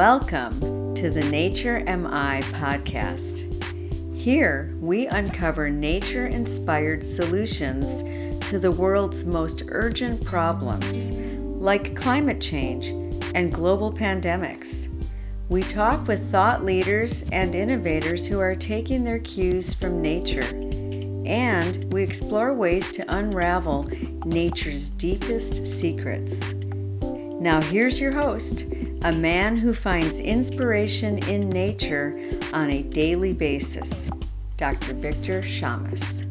Welcome to the Nature MI podcast. Here, we uncover nature inspired solutions to the world's most urgent problems, like climate change and global pandemics. We talk with thought leaders and innovators who are taking their cues from nature, and we explore ways to unravel nature's deepest secrets. Now, here's your host, a man who finds inspiration in nature on a daily basis, Dr. Victor Shamas.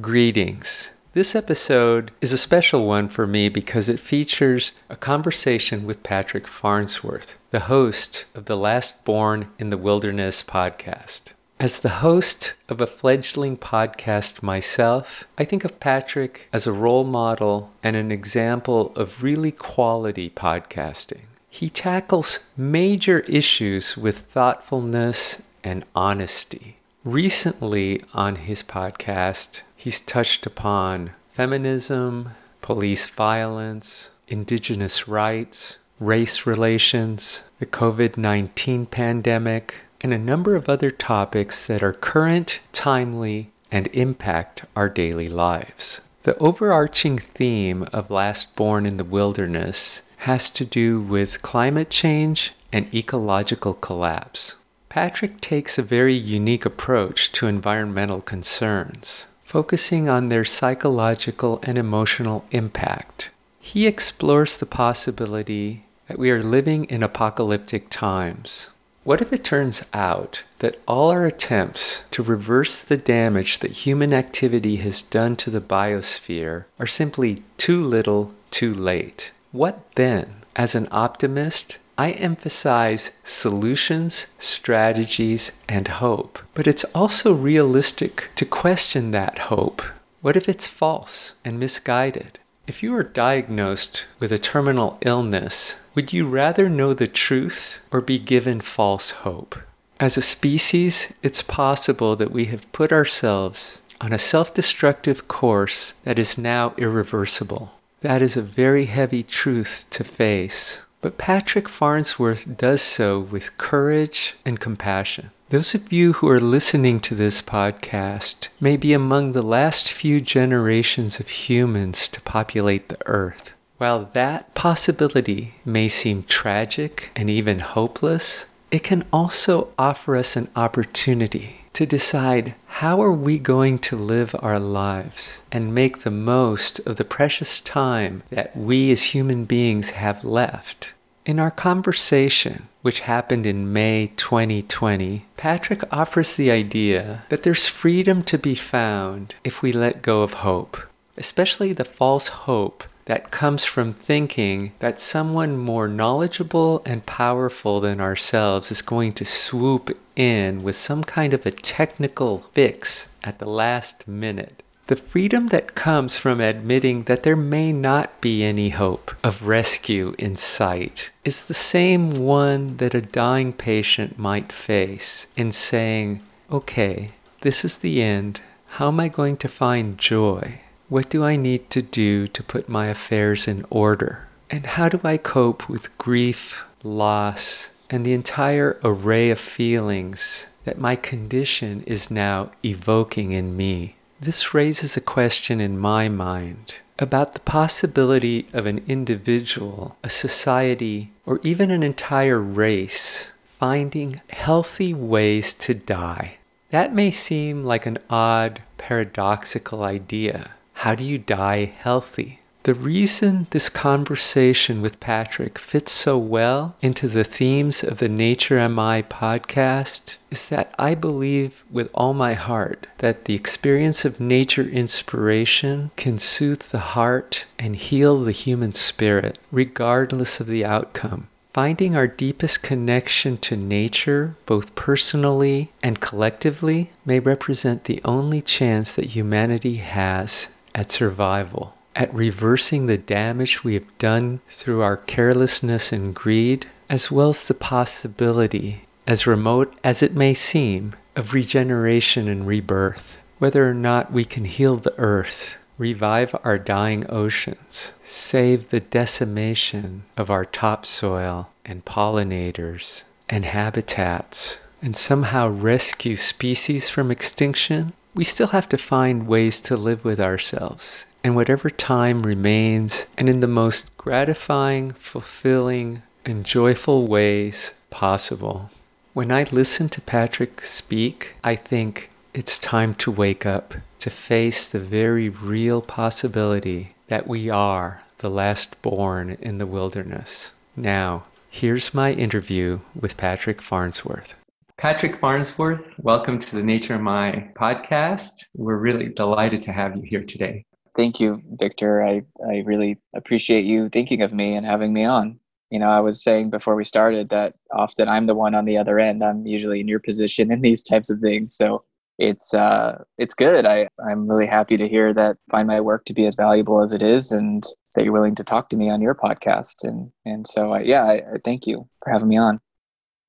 Greetings. This episode is a special one for me because it features a conversation with Patrick Farnsworth, the host of the Last Born in the Wilderness podcast. As the host of a fledgling podcast myself, I think of Patrick as a role model and an example of really quality podcasting. He tackles major issues with thoughtfulness and honesty. Recently on his podcast, he's touched upon feminism, police violence, indigenous rights, race relations, the COVID 19 pandemic, and a number of other topics that are current, timely, and impact our daily lives. The overarching theme of Last Born in the Wilderness has to do with climate change and ecological collapse. Patrick takes a very unique approach to environmental concerns, focusing on their psychological and emotional impact. He explores the possibility that we are living in apocalyptic times, what if it turns out that all our attempts to reverse the damage that human activity has done to the biosphere are simply too little, too late? What then? As an optimist, I emphasize solutions, strategies, and hope. But it's also realistic to question that hope. What if it's false and misguided? If you are diagnosed with a terminal illness, would you rather know the truth or be given false hope? As a species, it's possible that we have put ourselves on a self destructive course that is now irreversible. That is a very heavy truth to face. But Patrick Farnsworth does so with courage and compassion. Those of you who are listening to this podcast may be among the last few generations of humans to populate the earth. While that possibility may seem tragic and even hopeless, it can also offer us an opportunity to decide how are we going to live our lives and make the most of the precious time that we as human beings have left. In our conversation, which happened in May 2020, Patrick offers the idea that there's freedom to be found if we let go of hope, especially the false hope that comes from thinking that someone more knowledgeable and powerful than ourselves is going to swoop in with some kind of a technical fix at the last minute. The freedom that comes from admitting that there may not be any hope of rescue in sight is the same one that a dying patient might face in saying, okay, this is the end. How am I going to find joy? What do I need to do to put my affairs in order? And how do I cope with grief, loss, and the entire array of feelings that my condition is now evoking in me? This raises a question in my mind about the possibility of an individual, a society, or even an entire race finding healthy ways to die. That may seem like an odd, paradoxical idea. How do you die healthy? The reason this conversation with Patrick fits so well into the themes of the Nature MI podcast is that I believe with all my heart that the experience of nature inspiration can soothe the heart and heal the human spirit, regardless of the outcome. Finding our deepest connection to nature, both personally and collectively, may represent the only chance that humanity has at survival at reversing the damage we have done through our carelessness and greed, as well as the possibility, as remote as it may seem, of regeneration and rebirth. Whether or not we can heal the earth, revive our dying oceans, save the decimation of our topsoil and pollinators and habitats, and somehow rescue species from extinction, we still have to find ways to live with ourselves in whatever time remains and in the most gratifying, fulfilling, and joyful ways possible. When I listen to Patrick speak, I think it's time to wake up, to face the very real possibility that we are the last born in the wilderness. Now, here's my interview with Patrick Farnsworth. Patrick Farnsworth, welcome to the Nature of My podcast. We're really delighted to have you here today. Thank you, Victor. I, I really appreciate you thinking of me and having me on. You know, I was saying before we started that often I'm the one on the other end. I'm usually in your position in these types of things. So it's uh, it's good. I I'm really happy to hear that. Find my work to be as valuable as it is, and that you're willing to talk to me on your podcast. And and so I, yeah, I, I thank you for having me on.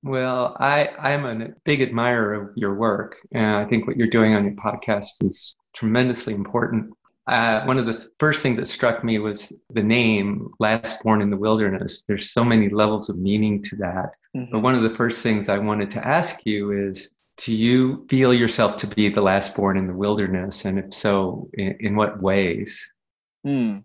Well, I I'm a big admirer of your work, and I think what you're doing on your podcast is tremendously important. Uh, one of the first things that struck me was the name "Last Born in the Wilderness." There's so many levels of meaning to that. Mm-hmm. But one of the first things I wanted to ask you is do you feel yourself to be the last born in the wilderness? And if so, in, in what ways? Hmm.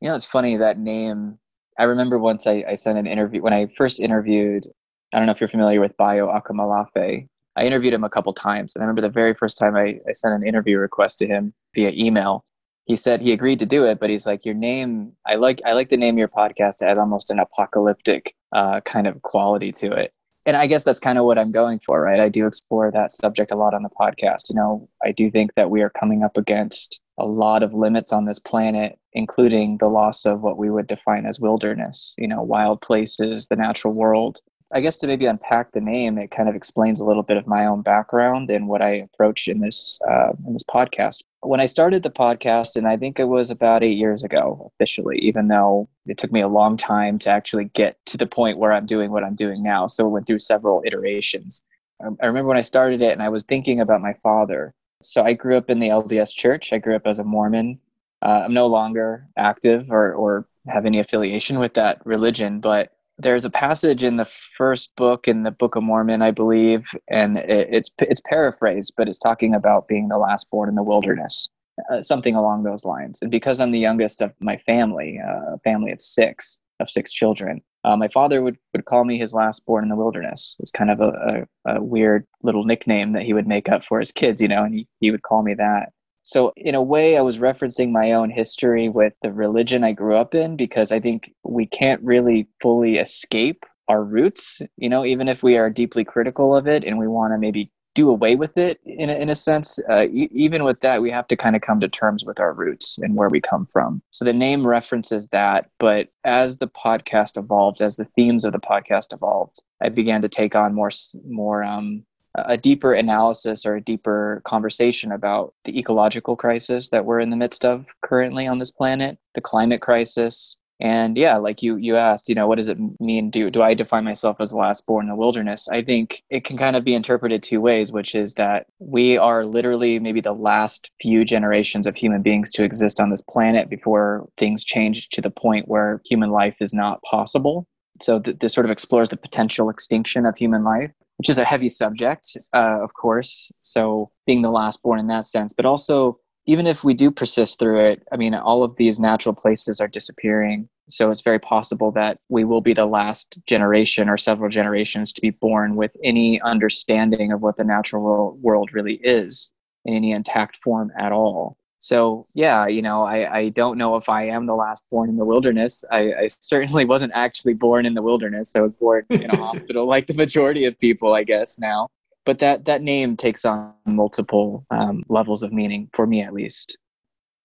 You know, it's funny that name. I remember once I, I sent an interview when I first interviewed. I don't know if you're familiar with Bayo Akomolafe. I interviewed him a couple times, and I remember the very first time I, I sent an interview request to him via email. He said he agreed to do it, but he's like, "Your name, I like, I like the name of your podcast. It has almost an apocalyptic uh, kind of quality to it." and I guess that's kind of what I'm going for, right? I do explore that subject a lot on the podcast. You know, I do think that we are coming up against a lot of limits on this planet, including the loss of what we would define as wilderness, you know, wild places, the natural world. I guess to maybe unpack the name, it kind of explains a little bit of my own background and what I approach in this uh, in this podcast. When I started the podcast, and I think it was about eight years ago officially, even though it took me a long time to actually get to the point where I'm doing what I'm doing now. So it went through several iterations. Um, I remember when I started it, and I was thinking about my father. So I grew up in the LDS Church. I grew up as a Mormon. Uh, I'm no longer active or or have any affiliation with that religion, but there's a passage in the first book in the Book of Mormon, I believe, and it, it's it's paraphrased, but it's talking about being the last born in the wilderness, uh, something along those lines. And because I'm the youngest of my family, uh, a family of six of six children, uh, my father would would call me his last born in the wilderness. It's kind of a, a, a weird little nickname that he would make up for his kids, you know, and he, he would call me that. So, in a way, I was referencing my own history with the religion I grew up in because I think we can't really fully escape our roots, you know, even if we are deeply critical of it and we want to maybe do away with it in a, in a sense. Uh, e- even with that, we have to kind of come to terms with our roots and where we come from. So the name references that. But as the podcast evolved, as the themes of the podcast evolved, I began to take on more, more um, a deeper analysis or a deeper conversation about the ecological crisis that we're in the midst of currently on this planet, the climate crisis. And yeah, like you you asked, you know, what does it mean? Do do I define myself as the last born in the wilderness? I think it can kind of be interpreted two ways, which is that we are literally maybe the last few generations of human beings to exist on this planet before things change to the point where human life is not possible. So th- this sort of explores the potential extinction of human life which is a heavy subject, uh, of course. So being the last born in that sense, but also even if we do persist through it, I mean, all of these natural places are disappearing. So it's very possible that we will be the last generation or several generations to be born with any understanding of what the natural world really is in any intact form at all. So yeah, you know, I, I don't know if I am the last born in the wilderness. I, I certainly wasn't actually born in the wilderness. I was born in a hospital like the majority of people, I guess now. But that that name takes on multiple um, levels of meaning for me, at least.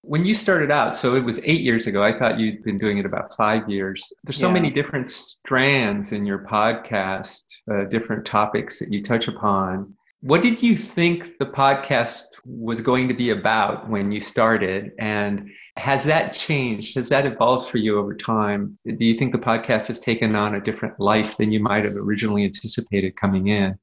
When you started out, so it was eight years ago. I thought you'd been doing it about five years. There's so yeah. many different strands in your podcast, uh, different topics that you touch upon. What did you think the podcast was going to be about when you started? And has that changed? Has that evolved for you over time? Do you think the podcast has taken on a different life than you might have originally anticipated coming in?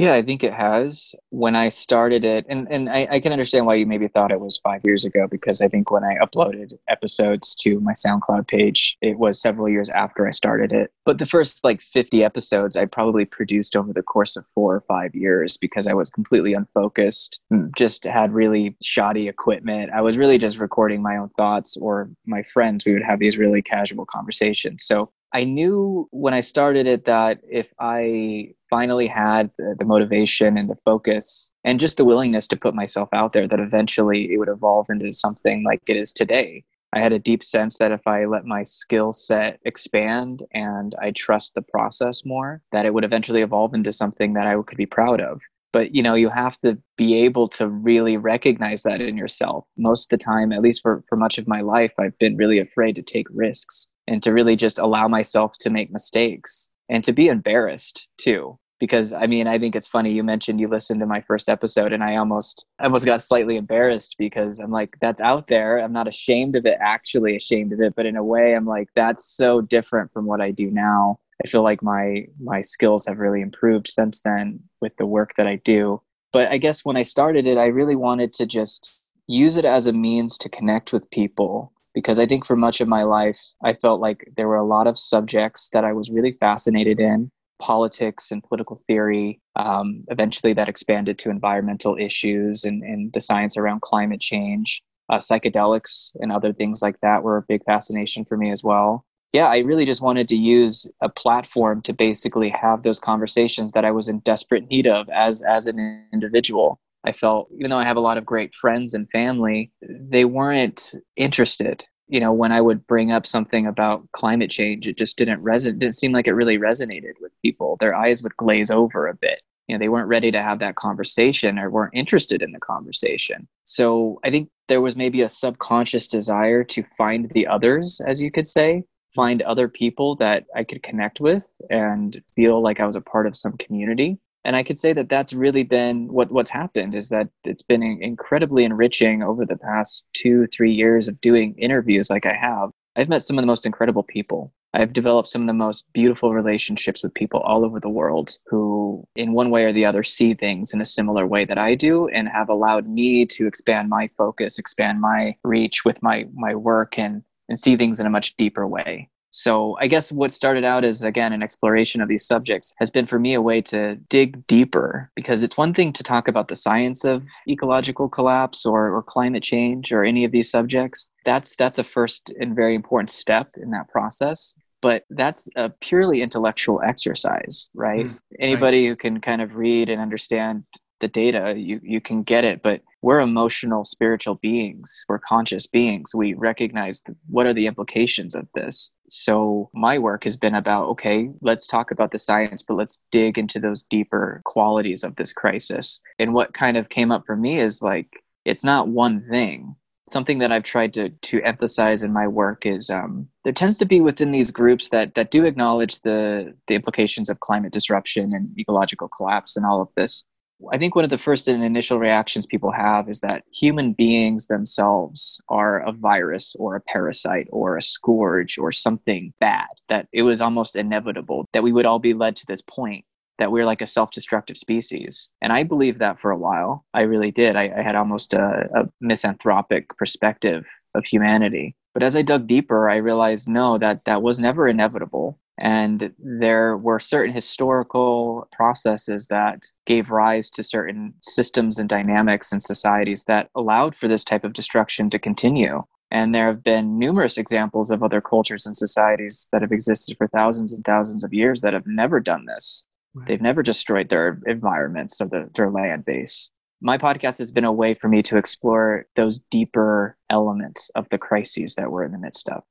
Yeah, I think it has. When I started it, and, and I, I, can understand why you maybe thought it was five years ago, because I think when I uploaded episodes to my SoundCloud page, it was several years after I started it. But the first like 50 episodes I probably produced over the course of four or five years because I was completely unfocused, mm, just had really shoddy equipment. I was really just recording my own thoughts or my friends. We would have these really casual conversations. So I knew when I started it that if I finally had the, the, motivation and the focus and just the willingness to put myself out there, that eventually it would evolve into something like it is today. I had a deep sense that if I let my skill set expand and I trust the process more, that it would eventually evolve into something that I could be proud of. But you know you have to be able to really recognize that in yourself. Most of the time at least for, for much of my life i've been really afraid to take risks and to really just allow myself to make mistakes and to be embarrassed too. Because i mean i think it's funny you mentioned you listened to my first episode and i almost I almost got slightly embarrassed because i'm like that's out there. I'm not ashamed of it actually ashamed of it but in a way i'm like that's so different from what i do now. I feel like my my skills have really improved since then with the work that I do. But I guess when I started it, I really wanted to just use it as a means to connect with people because I think for much of my life, I felt like there were a lot of subjects that I was really fascinated in politics and political theory. Um, eventually, that expanded to environmental issues and, and the science around climate change. Uh, psychedelics and other things like that were a big fascination for me as well yeah, I really just wanted to use a platform to basically have those conversations that I was in desperate need of as as an individual. I felt even though I have a lot of great friends and family, they weren't interested. You know, when I would bring up something about climate change, it just didn't resonate. Didn't seem like it really resonated with people. Their eyes would glaze over a bit. You know, they weren't ready to have that conversation or weren't interested in the conversation. So I think there was maybe a subconscious desire to find the others, as you could say, find other people that I could connect with and feel like I was a part of some community. And I could say that that's really been what what's happened is that it's been incredibly enriching over the past two, three years of doing interviews like I have. I've met some of the most incredible people. I've developed some of the most beautiful relationships with people all over the world who, in one way or the other, see things in a similar way that I do and have allowed me to expand my focus, expand my reach with my, my work and and see things in a much deeper way. So, I guess what started out as, again, an exploration of these subjects has been for me a way to dig deeper because it's one thing to talk about the science of ecological collapse or, or climate change or any of these subjects. That's, that's a first and very important step in that process. But that's a purely intellectual exercise, right? Mm, Anybody right. who can kind of read and understand the data you you can get it but we're emotional spiritual beings. We're conscious beings. We recognize the, what are the implications of this. So my work has been about okay let's talk about the science but let's dig into those deeper qualities of this crisis. And what kind of came up for me is like it's not one thing. Something that I've tried to to emphasize in my work is um, there tends to be within these groups that that do acknowledge the the implications of climate disruption and ecological collapse and all of this. I think one of the first and initial reactions people have is that human beings themselves are a virus or a parasite or a scourge or something bad, that it was almost inevitable that we would all be led to this point that we're like a self destructive species. And I believed that for a while. I really did. I, I had almost a, a misanthropic perspective of humanity. But as I dug deeper, I realized no, that that was never inevitable. And there were certain historical processes that gave rise to certain systems and dynamics in societies that allowed for this type of destruction to continue. And there have been numerous examples of other cultures and societies that have existed for thousands and thousands of years that have never done this. Right. They've never destroyed their environments or the, their land base. My podcast has been a way for me to explore those deeper elements of the crises that we're in the midst of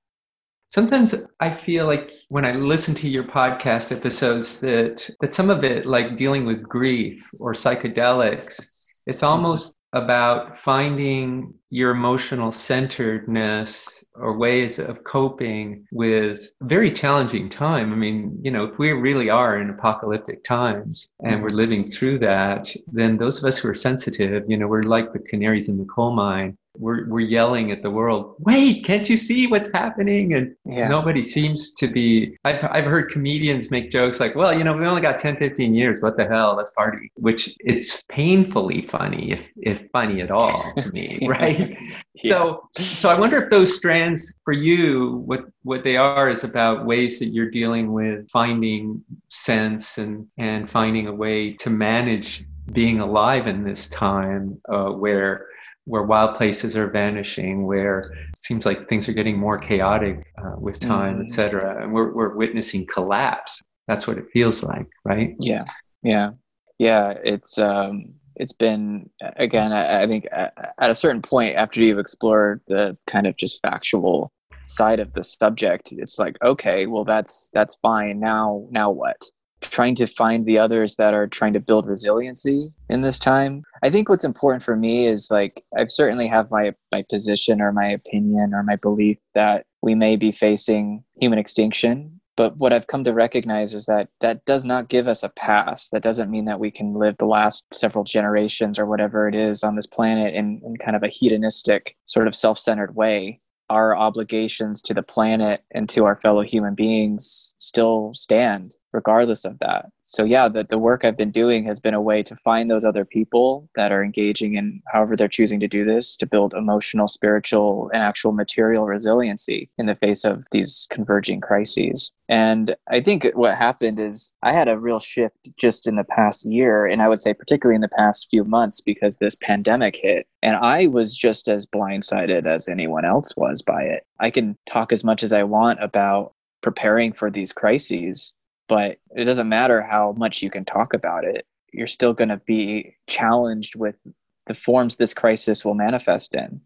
sometimes i feel like when i listen to your podcast episodes that that some of it like dealing with grief or psychedelics it's mm-hmm. almost about finding your emotional centeredness or ways of coping with very challenging time. I mean, you know, if we really are in apocalyptic times and mm-hmm. we're living through that, then those of us who are sensitive, you know, we're like the canaries in the coal mine. We're we're yelling at the world wait can't you see what's happening? And yeah. nobody seems to be I've, I've heard comedians make jokes like well you know we only got 10 15 years. What the hell? Let's party which it's painfully funny if if funny at all to me right yeah. so so i wonder if those strands for you what what they are is about ways that you're dealing with finding sense and and finding a way to manage being alive in this time uh, where where wild places are vanishing, where it seems like things are getting more chaotic uh, with time, mm-hmm. et cetera. And we're, we're witnessing collapse. That's what it feels like, right? Yeah. Yeah. Yeah. It's, um, it's been again I, I think at a certain point after you've explored the kind of just factual side of the subject it's like okay well that's that's fine now now what trying to find the others that are trying to build resiliency in this time. I think what's important for me is like I certainly have my my position or my opinion or my belief that we may be facing human extinction. But what I've come to recognize is that that does not give us a pass. That doesn't mean that we can live the last several generations or whatever it is on this planet in, in kind of a hedonistic, sort of self centered way our obligations to the planet and to our fellow human beings still stand regardless of that so yeah the, the work i've been doing has been a way to find those other people that are engaging in however they're choosing to do this to build emotional spiritual and actual material resiliency in the face of these converging crises. And i think what happened is i had a real shift just in the past year and i would say particularly in the past few months because this pandemic hit and i was just as blindsided as anyone else was by it. I can talk as much as i want about preparing for these crises but it doesn't matter how much you can talk about it. You're still going to be challenged with the forms this crisis will manifest in.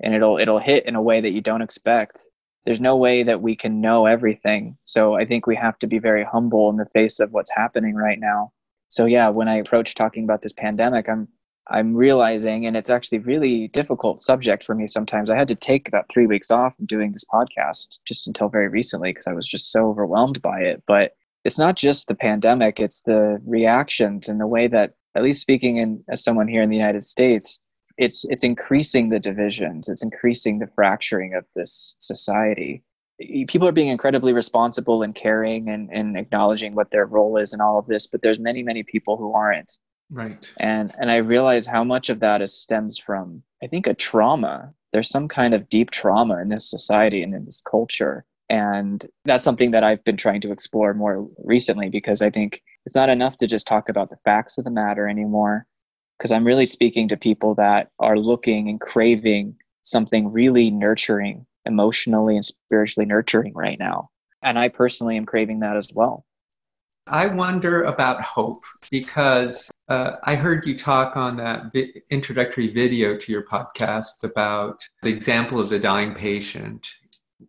And it'll it'll hit in a way that you don't expect. There's no way that we can know everything. So i think we have to be very humble in the face of what's happening right now. So yeah when i approach talking about this pandemic i'm i'm realizing and it's actually really difficult subject for me sometimes. I had to take about three weeks off from doing this podcast just until very recently because i was just so overwhelmed by it. But it's not just the pandemic it's the reactions and the way that at least speaking in as someone here in the united states it's it's increasing the divisions it's increasing the fracturing of this society. People are being incredibly responsible and caring and, and acknowledging what their role is in all of this but there's many many people who aren't. Right. And and i realize how much of that is stems from i think a trauma. There's some kind of deep trauma in this society and in this culture and that's something that I've been trying to explore more recently because I think it's not enough to just talk about the facts of the matter anymore. Because I'm really speaking to people that are looking and craving something really nurturing, emotionally and spiritually nurturing right now. And I personally am craving that as well. I wonder about hope because uh, I heard you talk on that vi- introductory video to your podcast about the example of the dying patient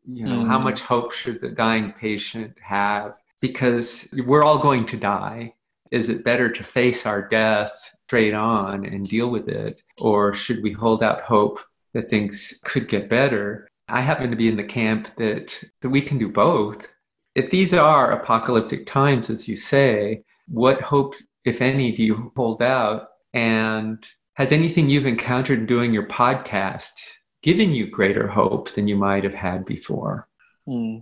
you know, mm. how much hope should the dying patient have? Because we're all going to die. Is it better to face our death straight on and deal with it? Or should we hold out hope that things could get better? I happen to be in the camp that, that we can do both. If these are apocalyptic times, as you say, what hope, if any, do you hold out? And has anything you've encountered doing your podcast given you greater hope than you might have had before? Hmm.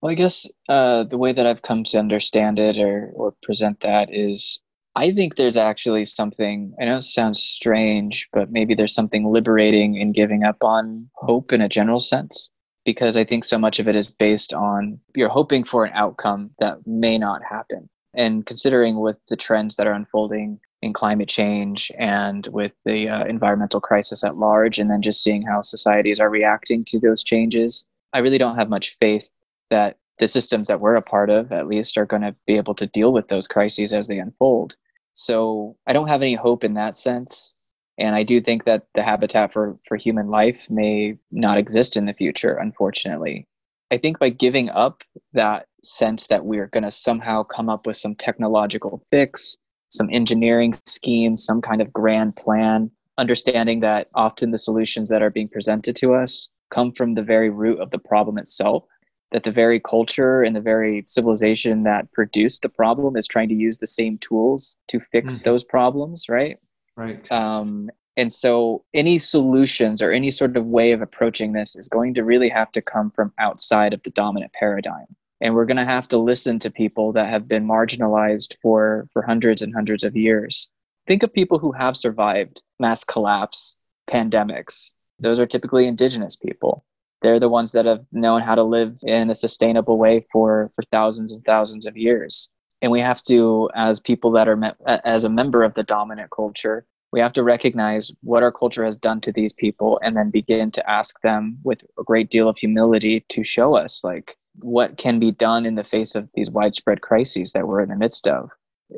Well, I guess uh, the way that I've come to understand it or, or present that is I think there's actually something, I know it sounds strange, but maybe there's something liberating in giving up on hope in a general sense. Because I think so much of it is based on you're hoping for an outcome that may not happen. And considering with the trends that are unfolding in climate change and with the uh, environmental crisis at large, and then just seeing how societies are reacting to those changes. I really don't have much faith that the systems that we're a part of, at least, are going to be able to deal with those crises as they unfold. So I don't have any hope in that sense. And I do think that the habitat for, for human life may not exist in the future, unfortunately. I think by giving up that sense that we're going to somehow come up with some technological fix some engineering scheme, some kind of grand plan, understanding that often the solutions that are being presented to us come from the very root of the problem itself that the very culture and the very civilization that produced the problem is trying to use the same tools to fix mm-hmm. those problems right? Right. Um, and so any solutions or any sort of way of approaching this is going to really have to come from outside of the dominant paradigm and we're going to have to listen to people that have been marginalized for for hundreds and hundreds of years. Think of people who have survived mass collapse pandemics. Those are typically indigenous people. They're the ones that have known how to live in a sustainable way for for thousands and thousands of years. And we have to as people that are as a member of the dominant culture we have to recognize what our culture has done to these people and then begin to ask them with a great deal of humility to show us like what can be done in the face of these widespread crises that we're in the midst of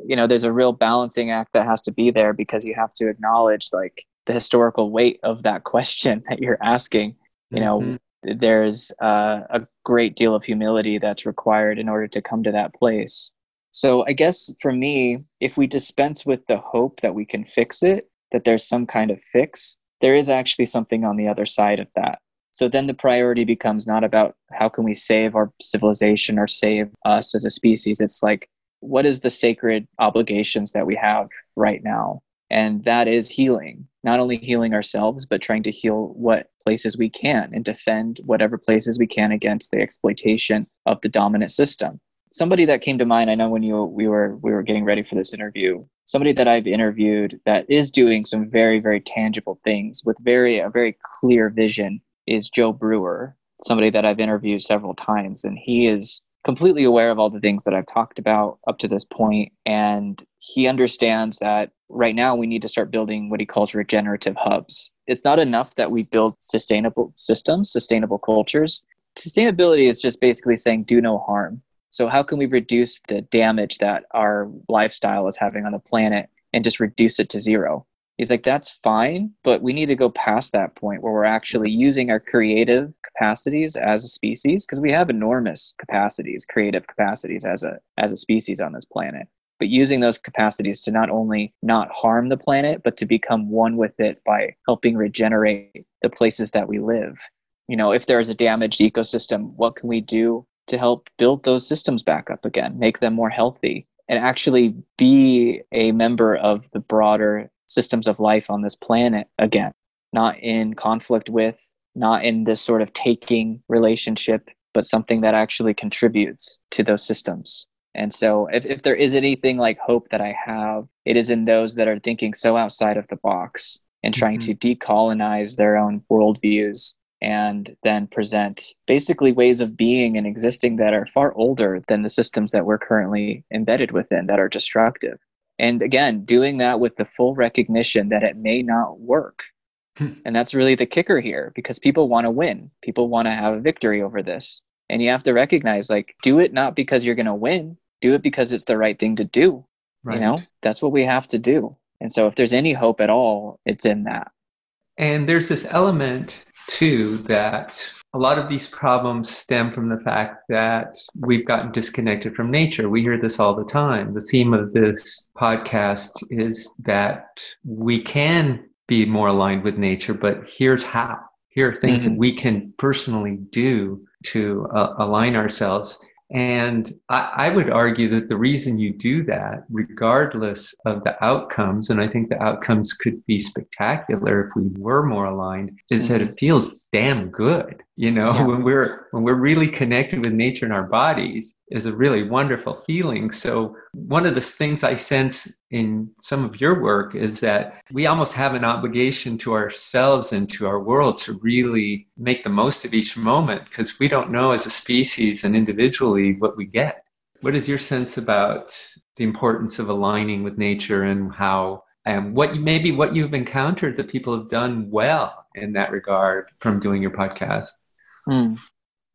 you know there's a real balancing act that has to be there because you have to acknowledge like the historical weight of that question that you're asking you know mm-hmm there's uh, a great deal of humility that's required in order to come to that place. So I guess for me, if we dispense with the hope that we can fix it, that there's some kind of fix, there is actually something on the other side of that. So then the priority becomes not about how can we save our civilization or save us as a species. It's like, what is the sacred obligations that we have right now? And that is healing not only healing ourselves, but trying to heal what places we can and defend whatever places we can against the exploitation of the dominant system. Somebody that came to mind, I know when you we were we were getting ready for this interview, somebody that I've interviewed that is doing some very, very tangible things with very a very clear vision is Joe Brewer, somebody that I've interviewed several times. And he is completely aware of all the things that I've talked about up to this point, and he understands that right now we need to start building what he calls regenerative hubs. It's not enough that we build sustainable systems, sustainable cultures. Sustainability is just basically saying do no harm. So, how can we reduce the damage that our lifestyle is having on the planet and just reduce it to zero? He's like, that's fine, but we need to go past that point where we're actually using our creative capacities as a species because we have enormous capacities, creative capacities as a as a species on this planet but using those capacities to not only not harm the planet, but to become one with it by helping regenerate the places that we live. You know, if there is a damaged ecosystem, what can we do to help build those systems back up again, make them more healthy, and actually be a member of the broader systems of life on this planet again, not in conflict with, not in this sort of taking relationship, but something that actually contributes to those systems. And so, if, if there is anything like hope that I have, it is in those that are thinking so outside of the box and trying mm-hmm. to decolonize their own worldviews and then present basically ways of being and existing that are far older than the systems that we're currently embedded within that are destructive. And again, doing that with the full recognition that it may not work. Hmm. and that's really the kicker here because people want to win. People want to have a victory over this. And you have to recognize like, do it not because you're going to win, do it because it's the right thing to do. Right. You know, that's what we have to do. And so if there's any hope at all, it's in that. And there's this element too that a lot of these problems stem from the fact that we've gotten disconnected from nature. We hear this all the time. The theme of this podcast is that we can be more aligned with nature, but here's how. Here are things mm-hmm. that we can personally do to uh, align ourselves. And I, I, would argue that the reason you do that, regardless of the outcomes, and I think the outcomes could be spectacular if we were more aligned, is that it mm-hmm. feels damn good. You know, yeah. when we're when we're really connected with nature and our bodies is a really wonderful feeling. So one of the things I sense in some of your work is that we almost have an obligation to ourselves and to our world to really make the most of each moment because we don't know as a species and individually what we get. What is your sense about the importance of aligning with nature and how and what you, maybe what you've encountered that people have done well in that regard from doing your podcast? Hmm.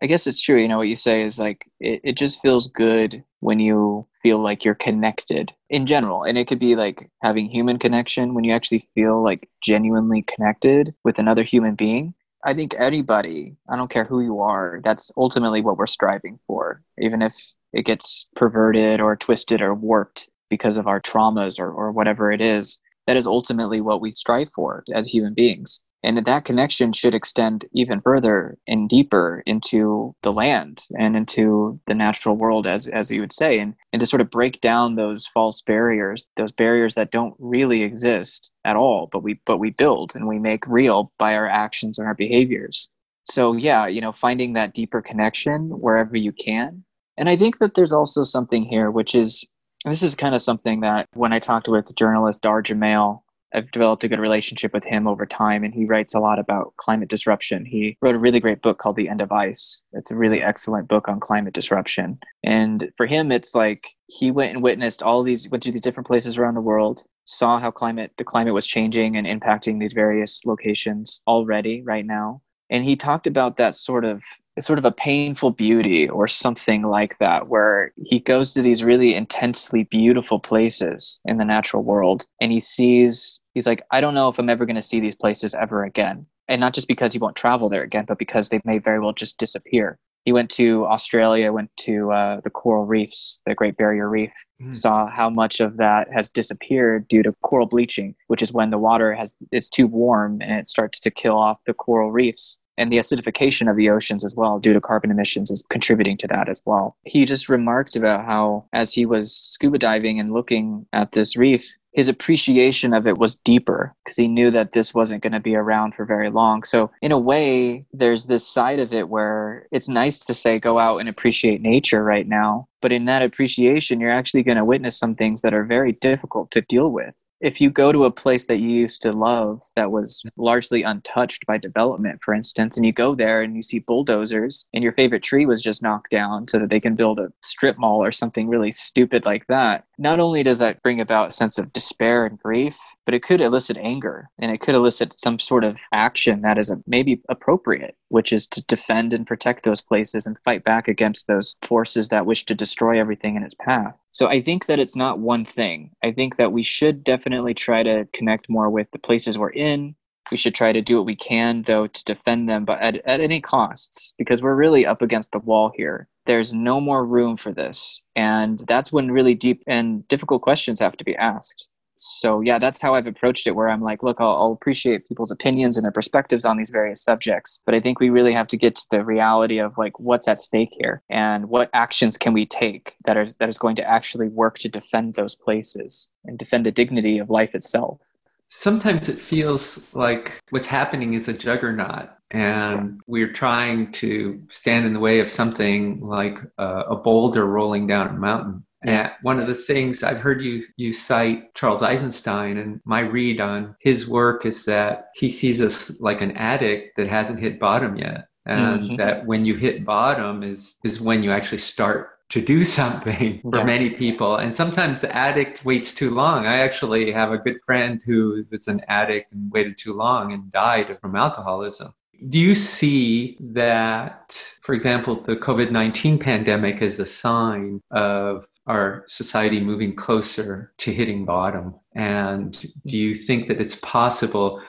I guess it's true. You know, what you say is like, it, it just feels good when you feel like you're connected in general. And it could be like having human connection when you actually feel like genuinely connected with another human being. I think anybody, I don't care who you are, that's ultimately what we're striving for, even if it gets perverted or twisted or warped because of our traumas or, or whatever it is. that is ultimately what we strive for as human beings and that connection should extend even further and deeper into the land and into the natural world as as you would say and and to sort of break down those false barriers those barriers that don't really exist at all but we but we build and we make real by our actions and our behaviors. So yeah you know finding that deeper connection wherever you can. And i think that there's also something here which is this is kind of something that when i talked with journalist Dahr Jamail I've developed a good relationship with him over time, and he writes a lot about climate disruption. He wrote a really great book called The End of Ice. It's a really excellent book on climate disruption. And for him, it's like he went and witnessed all these, went to these different places around the world, saw how climate, the climate was changing and impacting these various locations already right now. And he talked about that sort of sort of a painful beauty or something like that, where he goes to these really intensely beautiful places in the natural world and he sees, he's like, I don't know if I'm ever going to see these places ever again. And not just because he won't travel there again, but because they may very well just disappear. He went to Australia, went to uh, the coral reefs, the Great Barrier Reef, mm. saw how much of that has disappeared due to coral bleaching, which is when the water has is too warm and it starts to kill off the coral reefs and the acidification of the oceans as well due to carbon emissions is contributing to that as well. He just remarked about how, as he was scuba diving and looking at this reef, his appreciation of it was deeper because he knew that this wasn't going to be around for very long. So, in a way, there's this side of it where it's nice to say, go out and appreciate nature right now. But in that appreciation, you're actually going to witness some things that are very difficult to deal with if you go to a place that you used to love that was largely untouched by development, for instance, and you go there and you see bulldozers and your favorite tree was just knocked down so that they can build a strip mall or something really stupid like that, not only does that bring about a sense of despair and grief, but it could elicit anger and it could elicit some sort of action that is maybe appropriate, which is to defend and protect those places and fight back against those forces that wish to destroy everything in its path. So I think that it's not one thing. I think that we should definitely try to connect more with the places we're in. We should try to do what we can, though, to defend them, but at, at any costs, because we're really up against the wall here. There's no more room for this. And that's when really deep and difficult questions have to be asked so yeah that's how i've approached it where i'm like look I'll, I'll, appreciate people's opinions and their perspectives on these various subjects but i think we really have to get to the reality of like what's at stake here and what actions can we take that is that is going to actually work to defend those places and defend the dignity of life itself sometimes it feels like what's happening is a juggernaut and we're trying to stand in the way of something like a, a boulder rolling down a mountain. And one of the things I've heard you you cite Charles Eisenstein, and my read on his work is that he sees us like an addict that hasn't hit bottom yet, and mm-hmm. that when you hit bottom is is when you actually start to do something for yeah. many people. And sometimes the addict waits too long. I actually have a good friend who was an addict and waited too long and died from alcoholism. Do you see that, for example, the COVID 19 pandemic is a sign of our society moving closer to hitting bottom? And do you think that it's possible?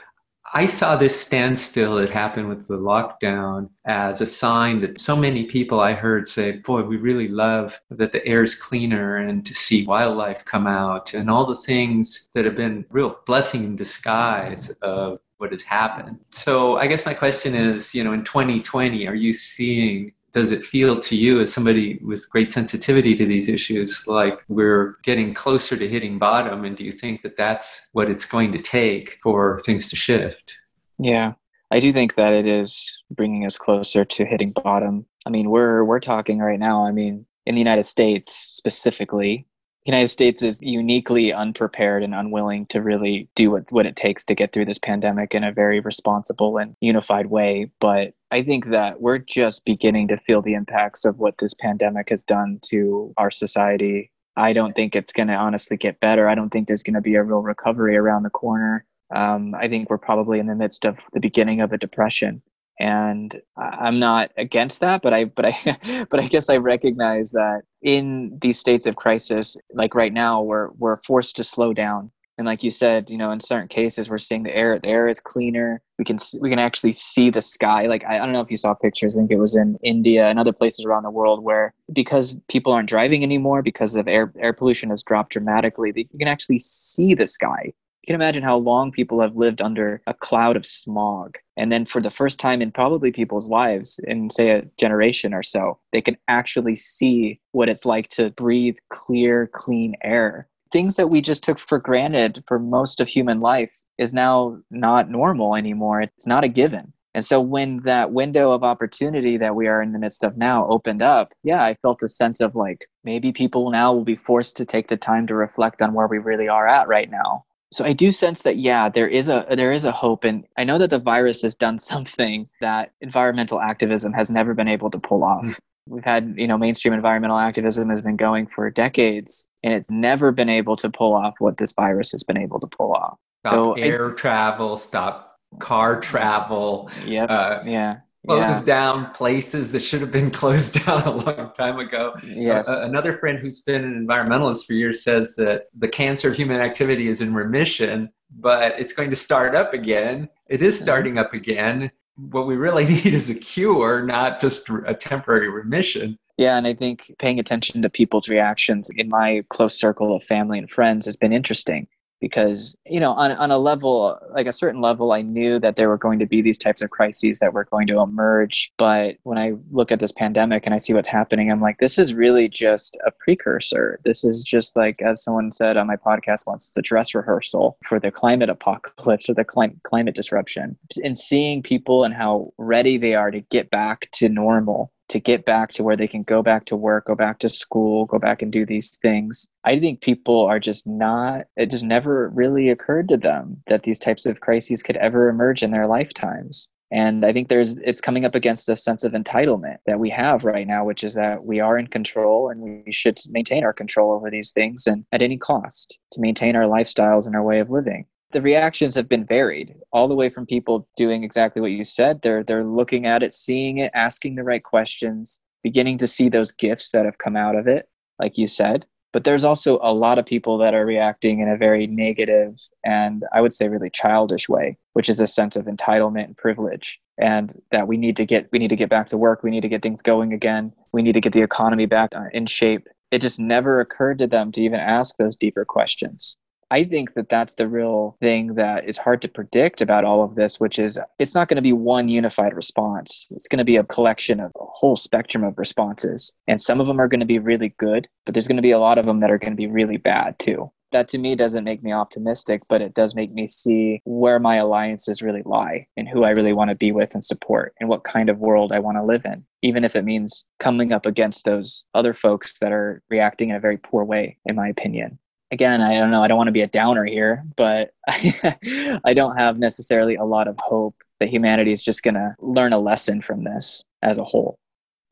I saw this standstill that happened with the lockdown as a sign that so many people I heard say, Boy, we really love that the air is cleaner and to see wildlife come out and all the things that have been real blessing in disguise of what has happened. So I guess my question is, you know, in 2020, are you seeing does it feel to you as somebody with great sensitivity to these issues like we're getting closer to hitting bottom? And do you think that that's what it's going to take for things to shift? Yeah i do think that it is bringing us closer to hitting bottom. I mean we're we're talking right now i mean in the united states specifically the United States is uniquely unprepared and unwilling to really do what, what it takes to get through this pandemic in a very responsible and unified way. But I think that we're just beginning to feel the impacts of what this pandemic has done to our society. I don't think it's going to honestly get better. I don't think there's going to be a real recovery around the corner. Um, I think we're probably in the midst of the beginning of a depression and i'm not against that but i but i but i guess i recognize that in these states of crisis like right now we're we're forced to slow down. And like you said you know in certain cases we're seeing the air the air is cleaner. We can we can actually see the sky. Like I, I don't know if you saw pictures. I think it was in india and other places around the world where because people aren't driving anymore because of air air pollution has dropped dramatically you can actually see the sky can imagine how long people have lived under a cloud of smog. And then for the first time in probably people's lives, in say a generation or so, they can actually see what it's like to breathe clear, clean air. Things that we just took for granted for most of human life is now not normal anymore. It's not a given. And so when that window of opportunity that we are in the midst of now opened up, yeah, I felt a sense of like maybe people now will be forced to take the time to reflect on where we really are at right now so i do sense that yeah there is a there is a hope and i know that the virus has done something that environmental activism has never been able to pull off. Mm. we've had you know mainstream environmental activism has been going for decades and it's never been able to pull off what this virus has been able to pull off. Stop so air travel stop car travel yep. uh, yeah close yeah. down places that should have been closed down a long time ago. Yes. Uh, another friend who's been an environmentalist for years says that the cancer of human activity is in remission, but it's going to start up again. It is mm-hmm. starting up again. What we really need is a cure, not just a temporary remission. Yeah, and I think paying attention to people's reactions in my close circle of family and friends has been interesting because you know on, on a level like a certain level i knew that there were going to be these types of crises that were going to emerge. But when i look at this pandemic and i see what's happening i'm like this is really just a precursor. This is just like as someone said on my podcast once it's a dress rehearsal for the climate apocalypse or the climate climate disruption. And seeing people and how ready they are to get back to normal to get back to where they can go back to work, go back to school, go back and do these things. I think people are just not, it just never really occurred to them that these types of crises could ever emerge in their lifetimes. And I think there's, it's coming up against a sense of entitlement that we have right now, which is that we are in control and we should maintain our control over these things and at any cost to maintain our lifestyles and our way of living the reactions have been varied all the way from people doing exactly what you said. They're they're looking at it seeing it asking the right questions beginning to see those gifts that have come out of it like you said. But there's also a lot of people that are reacting in a very negative and i would say really childish way which is a sense of entitlement and privilege and that we need to get we need to get back to work. We need to get things going again. We need to get the economy back uh, in shape. It just never occurred to them to even ask those deeper questions I think that that's the real thing that is hard to predict about all of this, which is it's not going to be one unified response. It's going to be a collection of a whole spectrum of responses. And some of them are going to be really good, but there's going to be a lot of them that are going to be really bad too. That to me doesn't make me optimistic, but it does make me see where my alliances really lie and who I really want to be with and support and what kind of world I want to live in, even if it means coming up against those other folks that are reacting in a very poor way, in my opinion again, I don't know, I don't want to be a downer here, but I don't have necessarily a lot of hope that humanity is just going to learn a lesson from this as a whole.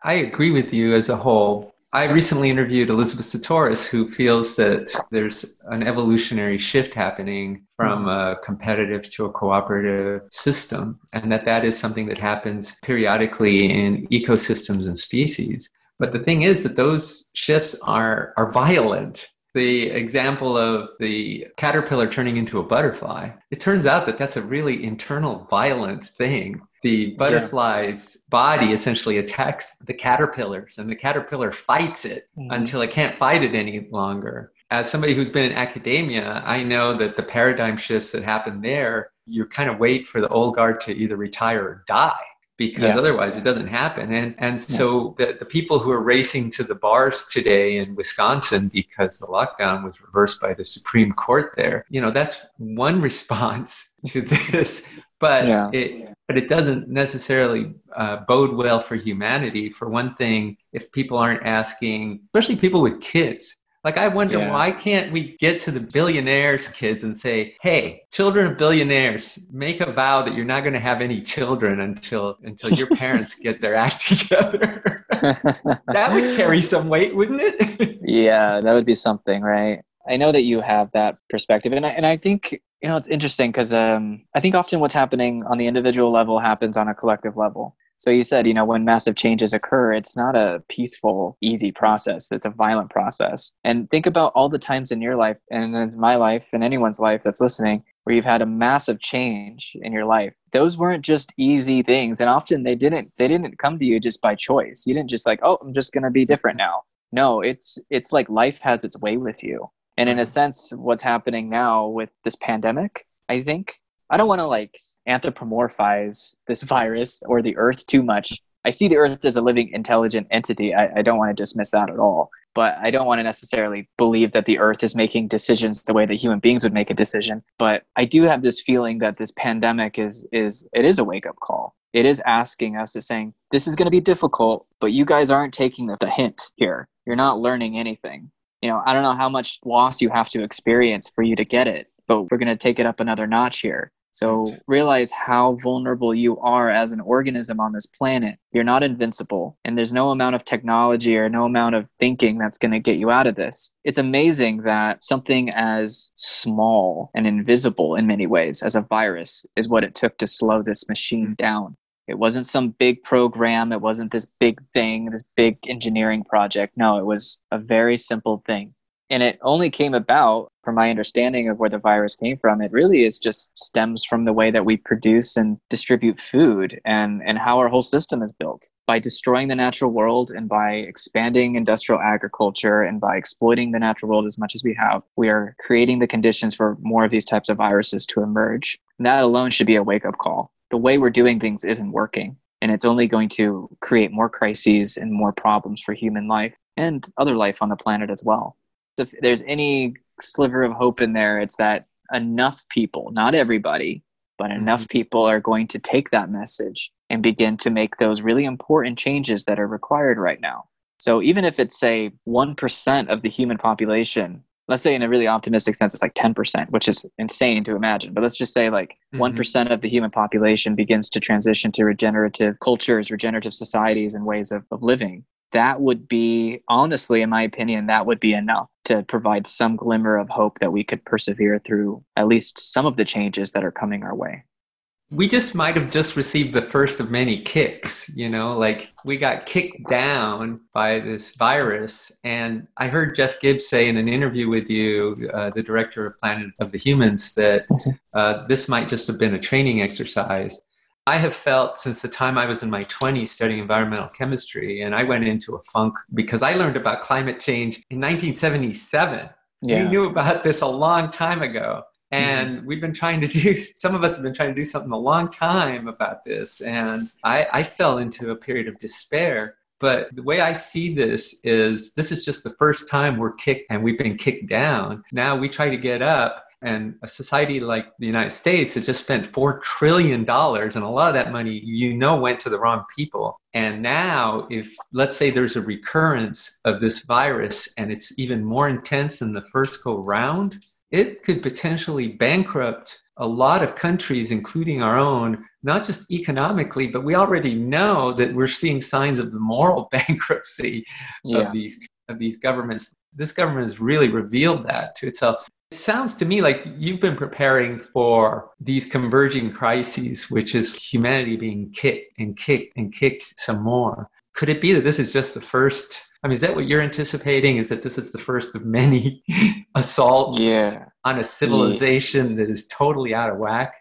I agree with you as a whole. I recently interviewed Elizabeth Sahtouris, who feels that there's an evolutionary shift happening from a competitive to a cooperative system, and that that is something that happens periodically in ecosystems and species. But the thing is that those shifts are, are violent the example of the caterpillar turning into a butterfly, it turns out that that's a really internal, violent thing. The butterfly's yeah. body essentially attacks the caterpillars, and the caterpillar fights it mm-hmm. until it can't fight it any longer. As somebody who's been in academia, I know that the paradigm shifts that happen there, you kind of wait for the old guard to either retire or die because yeah. otherwise it doesn't happen. And and so yeah. the, the people who are racing to the bars today in Wisconsin because the lockdown was reversed by the Supreme Court there, you know, that's one response to this. But yeah. it but it doesn't necessarily uh, bode well for humanity. For one thing, if people aren't asking, especially people with kids, like, I wonder yeah. why can't we get to the billionaires' kids and say, "Hey, children of billionaires, make a vow that you're not going to have any children until until your parents get their act together." that would carry some weight, wouldn't it? yeah, that would be something, right? I know that you have that perspective, and I, and I think you know it's interesting because um, I think often what's happening on the individual level happens on a collective level. So you said, you know, when massive changes occur, it's not a peaceful, easy process. It's a violent process. And think about all the times in your life and in my life and anyone's life that's listening where you've had a massive change in your life. Those weren't just easy things. And often they didn't they didn't come to you just by choice. You didn't just like, oh, I'm just gonna be different now. No, it's it's like life has its way with you And in a sense, what's happening now with this pandemic, I think, I don't want to like anthropomorphize this virus or the earth too much. I see the earth as a living, intelligent entity. I, I don't want to dismiss that at all. But I don't want to necessarily believe that the earth is making decisions the way that human beings would make a decision. But I do have this feeling that this pandemic is is it is a wake up call. It is asking us, is saying, this is going to be difficult, but you guys aren't taking the, the hint here. You're not learning anything. You know, I don't know how much loss you have to experience for you to get it, but we're going to take it up another notch here. So realize how vulnerable you are as an organism on this planet. You're not invincible, and there's no amount of technology or no amount of thinking that's going to get you out of this. It's amazing that something as small and invisible in many ways as a virus is what it took to slow this machine mm-hmm. down. It wasn't some big program, it wasn't this big thing, this big engineering project. No, it was a very simple thing and it only came about from my understanding of where the virus came from it really is just stems from the way that we produce and distribute food and and how our whole system is built. By destroying the natural world and by expanding industrial agriculture and by exploiting the natural world as much as we have we are creating the conditions for more of these types of viruses to emerge. And that alone should be a wake up call. The way we're doing things isn't working and it's only going to create more crises and more problems for human life and other life on the planet as well if there's any sliver of hope in there, it's that enough people, not everybody, but enough mm-hmm. people are going to take that message and begin to make those really important changes that are required right now. So even if it's say 1% of the human population, let's say in a really optimistic sense it's like 10%, which is insane to imagine, but let's just say like mm-hmm. 1% of the human population begins to transition to regenerative cultures, regenerative societies and ways of, of living that would be honestly in my opinion that would be enough to provide some glimmer of hope that we could persevere through at least some of the changes that are coming our way. We just might have just received the first of many kicks you know like we got kicked down by this virus. And i heard jeff gibbs say in an interview with you uh, the director of planet of the humans that uh, this might just have been a training exercise I have felt since the time I was in my 20s studying environmental chemistry, and I went into a funk because I learned about climate change in 1977. Yeah. We knew about this a long time ago. And mm-hmm. we've been trying to do, some of us have been trying to do something a long time about this. And I, I fell into a period of despair. But the way I see this is this is just the first time we're kicked and we've been kicked down. Now we try to get up and a society like the United States has just spent $4 trillion, and a lot of that money, you know, went to the wrong people. And now, if let's say there's a recurrence of this virus and it's even more intense than the first go round, it could potentially bankrupt a lot of countries, including our own, not just economically, but we already know that we're seeing signs of the moral bankruptcy yeah. of these of these governments. This government has really revealed that to itself. It sounds to me like you've been preparing for these converging crises, which is humanity being kicked and kicked and kicked some more. Could it be that this is just the first? I mean, is that what you're anticipating? Is that this is the first of many assaults yeah. on a civilization yeah. that is totally out of whack?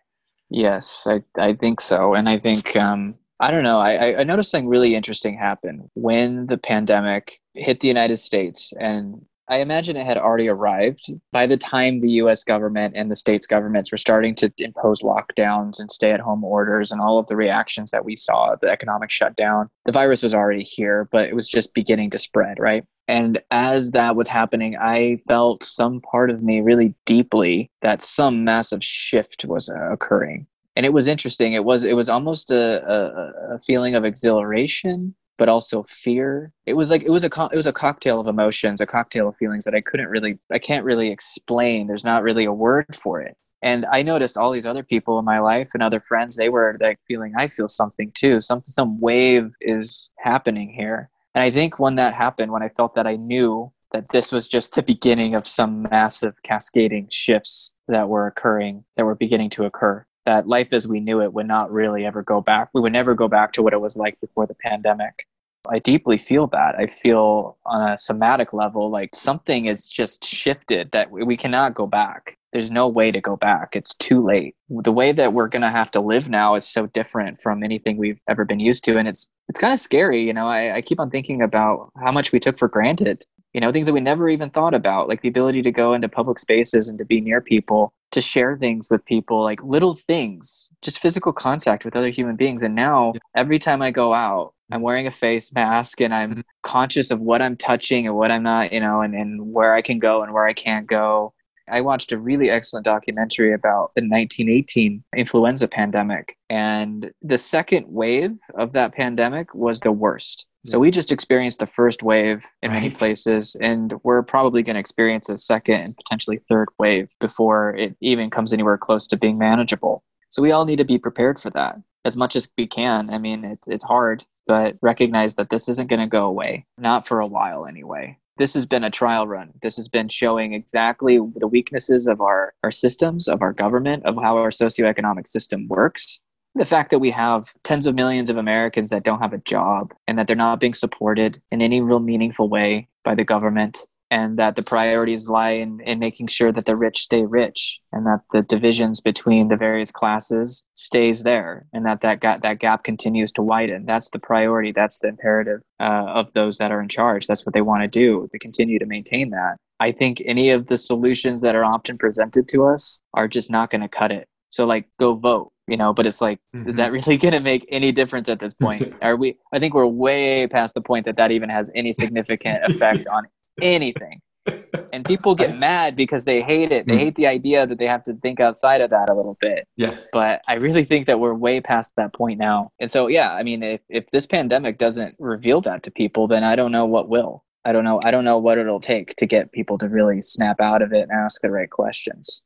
Yes, I, I think so. And I think, um, I don't know, I, I noticed something really interesting happen when the pandemic hit the United States and I imagine it had already arrived by the time the US government and the states governments were starting to impose lockdowns and stay at home orders and all of the reactions that we saw, the economic shutdown. The virus was already here, but it was just beginning to spread, right? And as that was happening, I felt some part of me really deeply that some massive shift was uh, occurring. And it was interesting. It was it was almost a, a, a feeling of exhilaration but also fear. It was like it was a co- it was a cocktail of emotions, a cocktail of feelings that I couldn't really I can't really explain. There's not really a word for it. And I noticed all these other people in my life and other friends, they were like feeling I feel something too. Some some wave is happening here. And I think when that happened, when I felt that I knew that this was just the beginning of some massive cascading shifts that were occurring, that were beginning to occur that life as we knew it would not really ever go back. We would never go back to what it was like before the pandemic. I deeply feel that. I feel on a somatic level like something is just shifted that we cannot go back. There's no way to go back. It's too late. The way that we're going to have to live now is so different from anything we've ever been used to and it's it's kind of scary, you know. I, I keep on thinking about how much we took for granted you know, things that we never even thought about, like the ability to go into public spaces and to be near people, to share things with people, like little things, just physical contact with other human beings. And now every time I go out, I'm wearing a face mask and I'm mm-hmm. conscious of what I'm touching and what I'm not, you know, and, and where I can go and where I can't go. I watched a really excellent documentary about the 1918 influenza pandemic. And the second wave of that pandemic was the worst. So we just experienced the first wave in right. many places, and we're probably going to experience a second and potentially third wave before it even comes anywhere close to being manageable. So we all need to be prepared for that as much as we can. I mean, it's it's hard, but recognize that this isn't going to go away, not for a while anyway this has been a trial run. This has been showing exactly the weaknesses of our, our systems, of our government, of how our socioeconomic system works. The fact that we have tens of millions of Americans that don't have a job and that they're not being supported in any real meaningful way by the government and that the priorities lie in, in making sure that the rich stay rich and that the divisions between the various classes stays there and that that gap, that gap continues to widen. That's the priority. That's the imperative uh, of those that are in charge. That's what they want to do to continue to maintain that. I think any of the solutions that are often presented to us are just not going to cut it. So like go vote you know but it's like mm-hmm. is that really going to make any difference at this point are we i think we're way past the point that that even has any significant effect on anything. and people get mad because they hate it. They mm. hate the idea that they have to think outside of that a little bit. Yes. But I really think that we're way past that point now. And so, yeah, I mean, if, if this pandemic doesn't reveal that to people, then I don't know what will. I don't know. I don't know what it'll take to get people to really snap out of it and ask the right questions.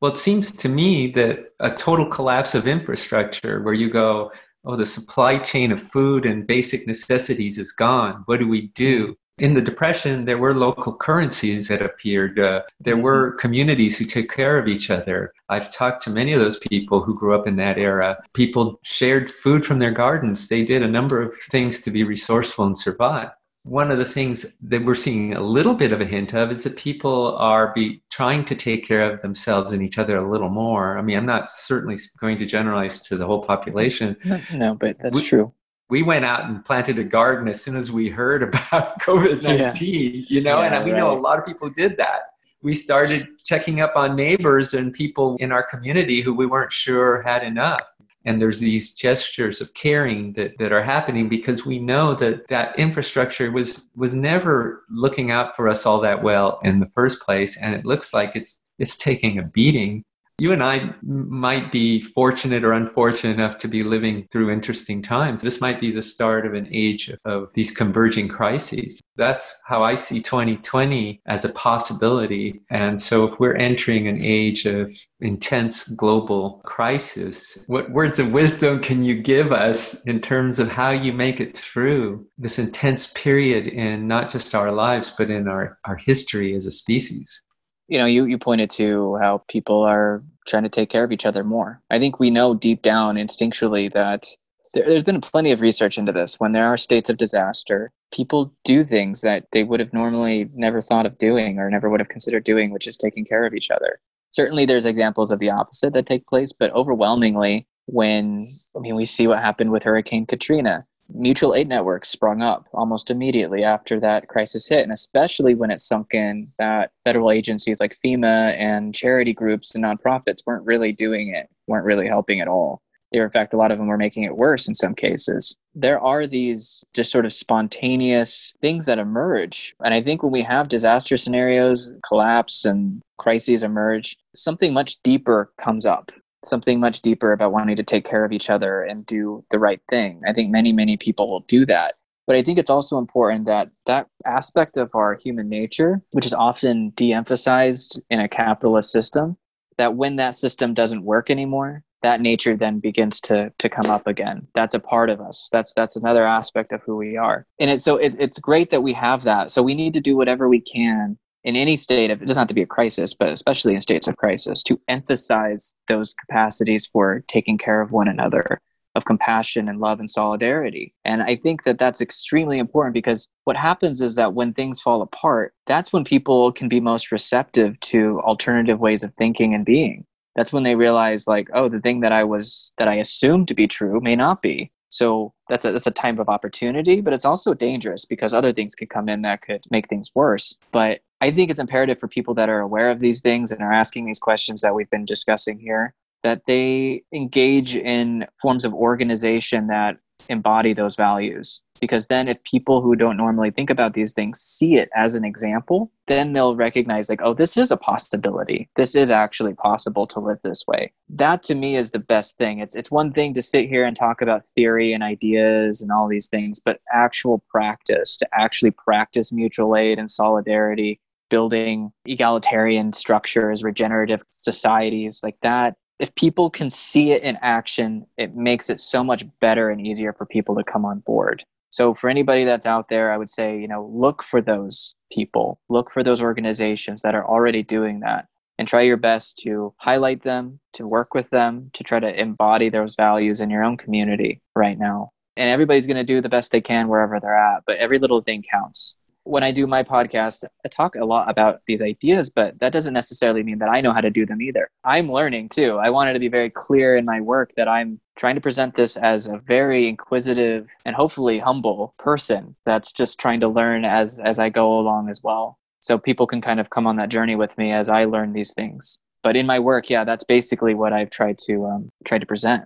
Well, it seems to me that a total collapse of infrastructure where you go, oh, the supply chain of food and basic necessities is gone. What do we do? In the Depression, there were local currencies that appeared. Uh, there mm-hmm. were communities who took care of each other. I've talked to many of those people who grew up in that era. People shared food from their gardens. They did a number of things to be resourceful and survive. One of the things that we're seeing a little bit of a hint of is that people are be trying to take care of themselves and each other a little more. I mean, I'm not certainly going to generalize to the whole population. No, but that's we, true we went out and planted a garden as soon as we heard about COVID 19, yeah. you know, yeah, and we right. know a lot of people did that. We started checking up on neighbors and people in our community who we weren't sure had enough. And there's these gestures of caring that, that are happening because we know that that infrastructure was, was never looking out for us all that well in the first place. And it looks like it's, it's taking a beating you and I might be fortunate or unfortunate enough to be living through interesting times. This might be the start of an age of these converging crises. That's how I see 2020 as a possibility. And so, if we're entering an age of intense global crisis, what words of wisdom can you give us in terms of how you make it through this intense period in not just our lives, but in our, our history as a species? You know you, you pointed to how people are trying to take care of each other more. I think we know deep down instinctually that there, there's been plenty of research into this. When there are states of disaster people do things that they would have normally never thought of doing or never would have considered doing which is taking care of each other. Certainly there's examples of the opposite that take place but overwhelmingly when i mean we see what happened with hurricane katrina mutual aid networks sprung up almost immediately after that crisis hit, and especially when it sunk in that federal agencies like FEMA and charity groups and nonprofits weren't really doing it, weren't really helping at all. They were, in fact, a lot of them were making it worse in some cases. There are these just sort of spontaneous things that emerge. And I think when we have disaster scenarios collapse and crises emerge, something much deeper comes up something much deeper about wanting to take care of each other and do the right thing. I think many, many people will do that. But I think it's also important that that aspect of our human nature, which is often de emphasized in a capitalist system, that when that system doesn't work anymore, that nature then begins to to come up again that's a part of us that's that's another aspect of who we are and it's so it, it's great that we have that so we need to do whatever we can in any state of it doesn't have to be a crisis but especially in states of crisis to emphasize those capacities for taking care of one another of compassion and love and solidarity. And i think that that's extremely important because what happens is that when things fall apart that's when people can be most receptive to alternative ways of thinking and being. That's when they realize like oh the thing that i was that i assumed to be true may not be. So that's a, that's a time of opportunity, but it's also dangerous because other things could come in that could make things worse. But I think it's imperative for people that are aware of these things and are asking these questions that we've been discussing here that they engage in forms of organization that embody those values. Because then if people who don't normally think about these things see it as an example then they'll recognize like oh this is a possibility. This is actually possible to live this way. That to me is the best thing. It's it's one thing to sit here and talk about theory and ideas and all these things but actual practice to actually practice mutual aid and solidarity building egalitarian structures regenerative societies like that if people can see it in action, it makes it so much better and easier for people to come on board. So for anybody that's out there, I would say, you know, look for those people, look for those organizations that are already doing that and try your best to highlight them, to work with them, to try to embody those values in your own community right now. And everybody's going to do the best they can wherever they're at, but every little thing counts when I do my podcast, I talk a lot about these ideas, but that doesn't necessarily mean that I know how to do them either. I'm learning too. I wanted to be very clear in my work that I'm trying to present this as a very inquisitive and hopefully humble person that's just trying to learn as as I go along as well. So people can kind of come on that journey with me as I learn these things. But in my work, yeah, that's basically what I've tried to um, try to present.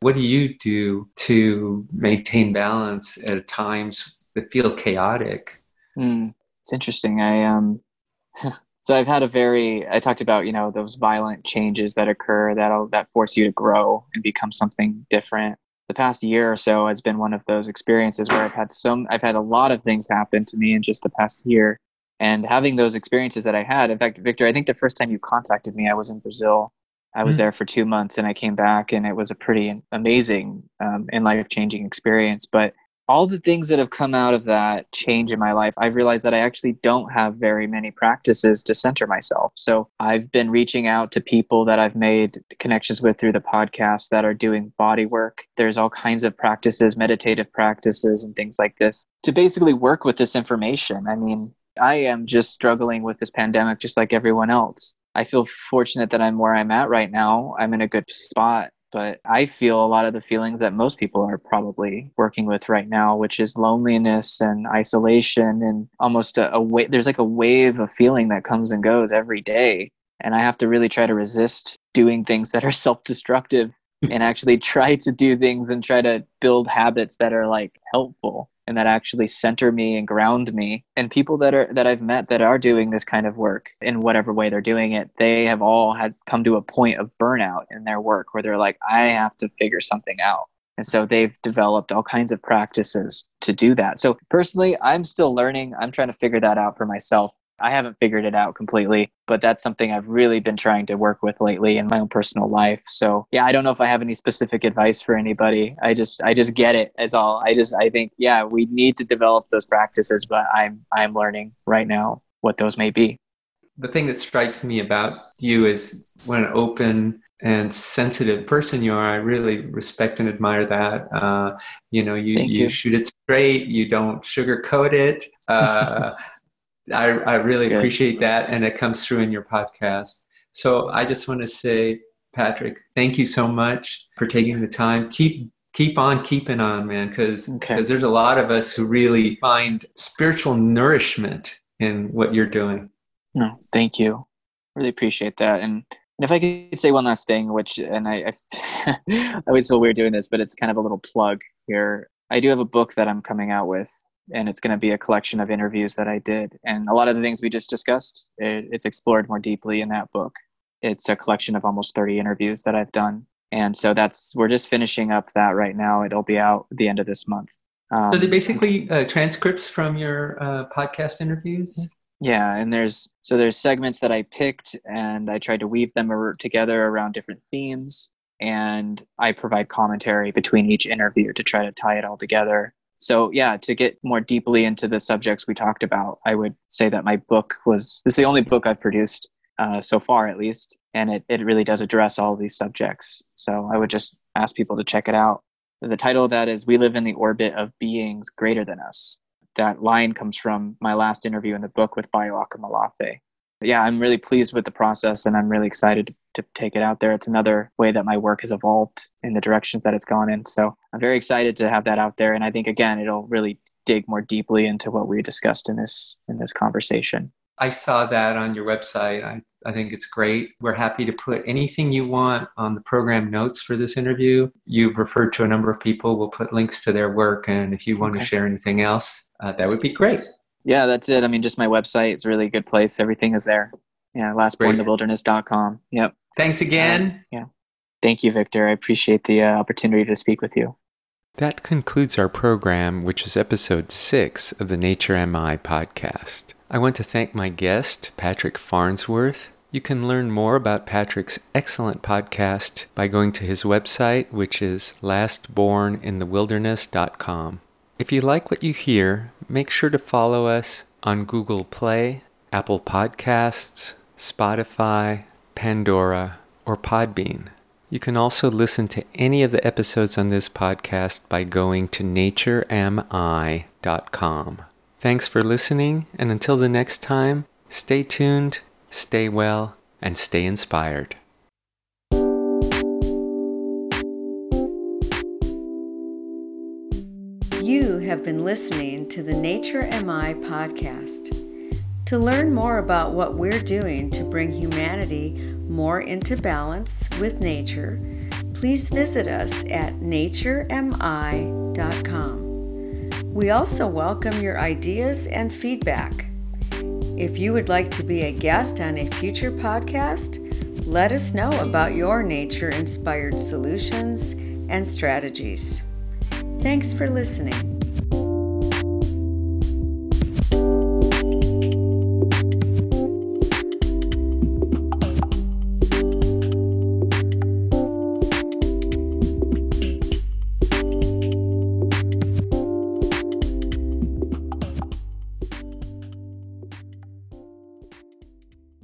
What do you do to maintain balance at times that feel chaotic? Mm, it's interesting. I um, so I've had a very. I talked about you know those violent changes that occur that'll that force you to grow and become something different. The past year or so has been one of those experiences where I've had some. I've had a lot of things happen to me in just the past year, and having those experiences that I had. In fact, Victor, I think the first time you contacted me, I was in Brazil. I was mm there for two months, and I came back, and it was a pretty amazing um, and life changing experience. But all the things that have come out of that change in my life, I've realized that I actually don't have very many practices to center myself. So I've been reaching out to people that I've made connections with through the podcast that are doing body work. There's all kinds of practices, meditative practices, and things like this to basically work with this information. I mean, I am just struggling with this pandemic just like everyone else. I feel fortunate that I'm where I'm at right now. I'm in a good spot but I feel a lot of the feelings that most people are probably working with right now, which is loneliness and isolation and almost a, a way. There's like a wave of feeling that comes and goes every day, and I have to really try to resist doing things that are self-destructive and actually try to do things and try to build habits that are like helpful and that actually center me and ground me. And people that are that i've met that are doing this kind of work in whatever way they're doing it they have all had come to a point of burnout in their work where they're like i have to figure something out. And so they've developed all kinds of practices to do that. So personally i'm still learning. I'm trying to figure that out for myself I haven't figured it out completely, but that's something I've really been trying to work with lately in my own personal life. So yeah, I don't know if I have any specific advice for anybody. I just I just get it as all. I just I think yeah, we need to develop those practices, but I'm I'm learning right now what those may be. The thing that strikes me about you is what an open and sensitive person you are. I really respect and admire that. Uh, you know, you, you, you, shoot it straight. You don't sugarcoat it. Uh, I, I really Good. appreciate that. And it comes through in your podcast. So I just want to say, Patrick, thank you so much for taking the time. Keep keep on keeping on, man, because okay. there's a lot of us who really find spiritual nourishment in what you're doing. No, thank you. Really appreciate that. And and if I could say one last thing, which and I I, I always feel weird doing this, but it's kind of a little plug here. I do have a book that I'm coming out with and it's going to be a collection of interviews that I did. And a lot of the things we just discussed, it, it's explored more deeply in that book. It's a collection of almost 30 interviews that I've done. And so that's, we're just finishing up that right now. It'll be out at the end of this month. Um, so they're basically uh, transcripts from your uh, podcast interviews? Yeah. And there's, so there's segments that I picked and I tried to weave them together around different themes. And I provide commentary between each interview to try to tie it all together so yeah to get more deeply into the subjects we talked about i would say that my book was this is the only book i've produced uh, so far at least and it, it really does address all these subjects. So i would just ask people to check it out. The title of that is we live in the orbit of beings greater than us. That line comes from my last interview in the book with bayo akomolafe yeah, I'm really pleased with the process and I'm really excited to, take it out there. It's another way that my work has evolved in the directions that it's gone in. So I'm very excited to have that out there. And I think again, it'll really dig more deeply into what we discussed in this in this conversation. I saw that on your website. I, I think it's great. We're happy to put anything you want on the program notes for this interview. You've referred to a number of people. We'll put links to their work. And if you want okay. to share anything else, uh, that would be great. Yeah, that's it. I mean, just my website is a really good place. Everything is there. Yeah, lastborninthewilderness.com. Yep. Thanks again. Uh, yeah. Thank you, Victor. I appreciate the uh, opportunity to speak with you. That concludes our program, which is episode six of the Nature MI podcast. I want to thank my guest, Patrick Farnsworth. You can learn more about Patrick's excellent podcast by going to his website, which is lastborninthewilderness.com. If you like what you hear, make sure to follow us on Google Play, Apple Podcasts, Spotify, Pandora, or Podbean. You can also listen to any of the episodes on this podcast by going to naturemi.com. Thanks for listening, and until the next time, stay tuned, stay well, and stay inspired. Have been listening to the Nature MI podcast. To learn more about what we're doing to bring humanity more into balance with nature, please visit us at naturemi.com. We also welcome your ideas and feedback. If you would like to be a guest on a future podcast, let us know about your nature inspired solutions and strategies. Thanks for listening.